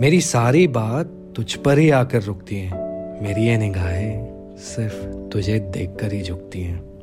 मेरी सारी बात तुझ पर ही आकर रुकती है। मेरी ये निगाहें सिर्फ़ तुझे देखकर ही झुकती हैं।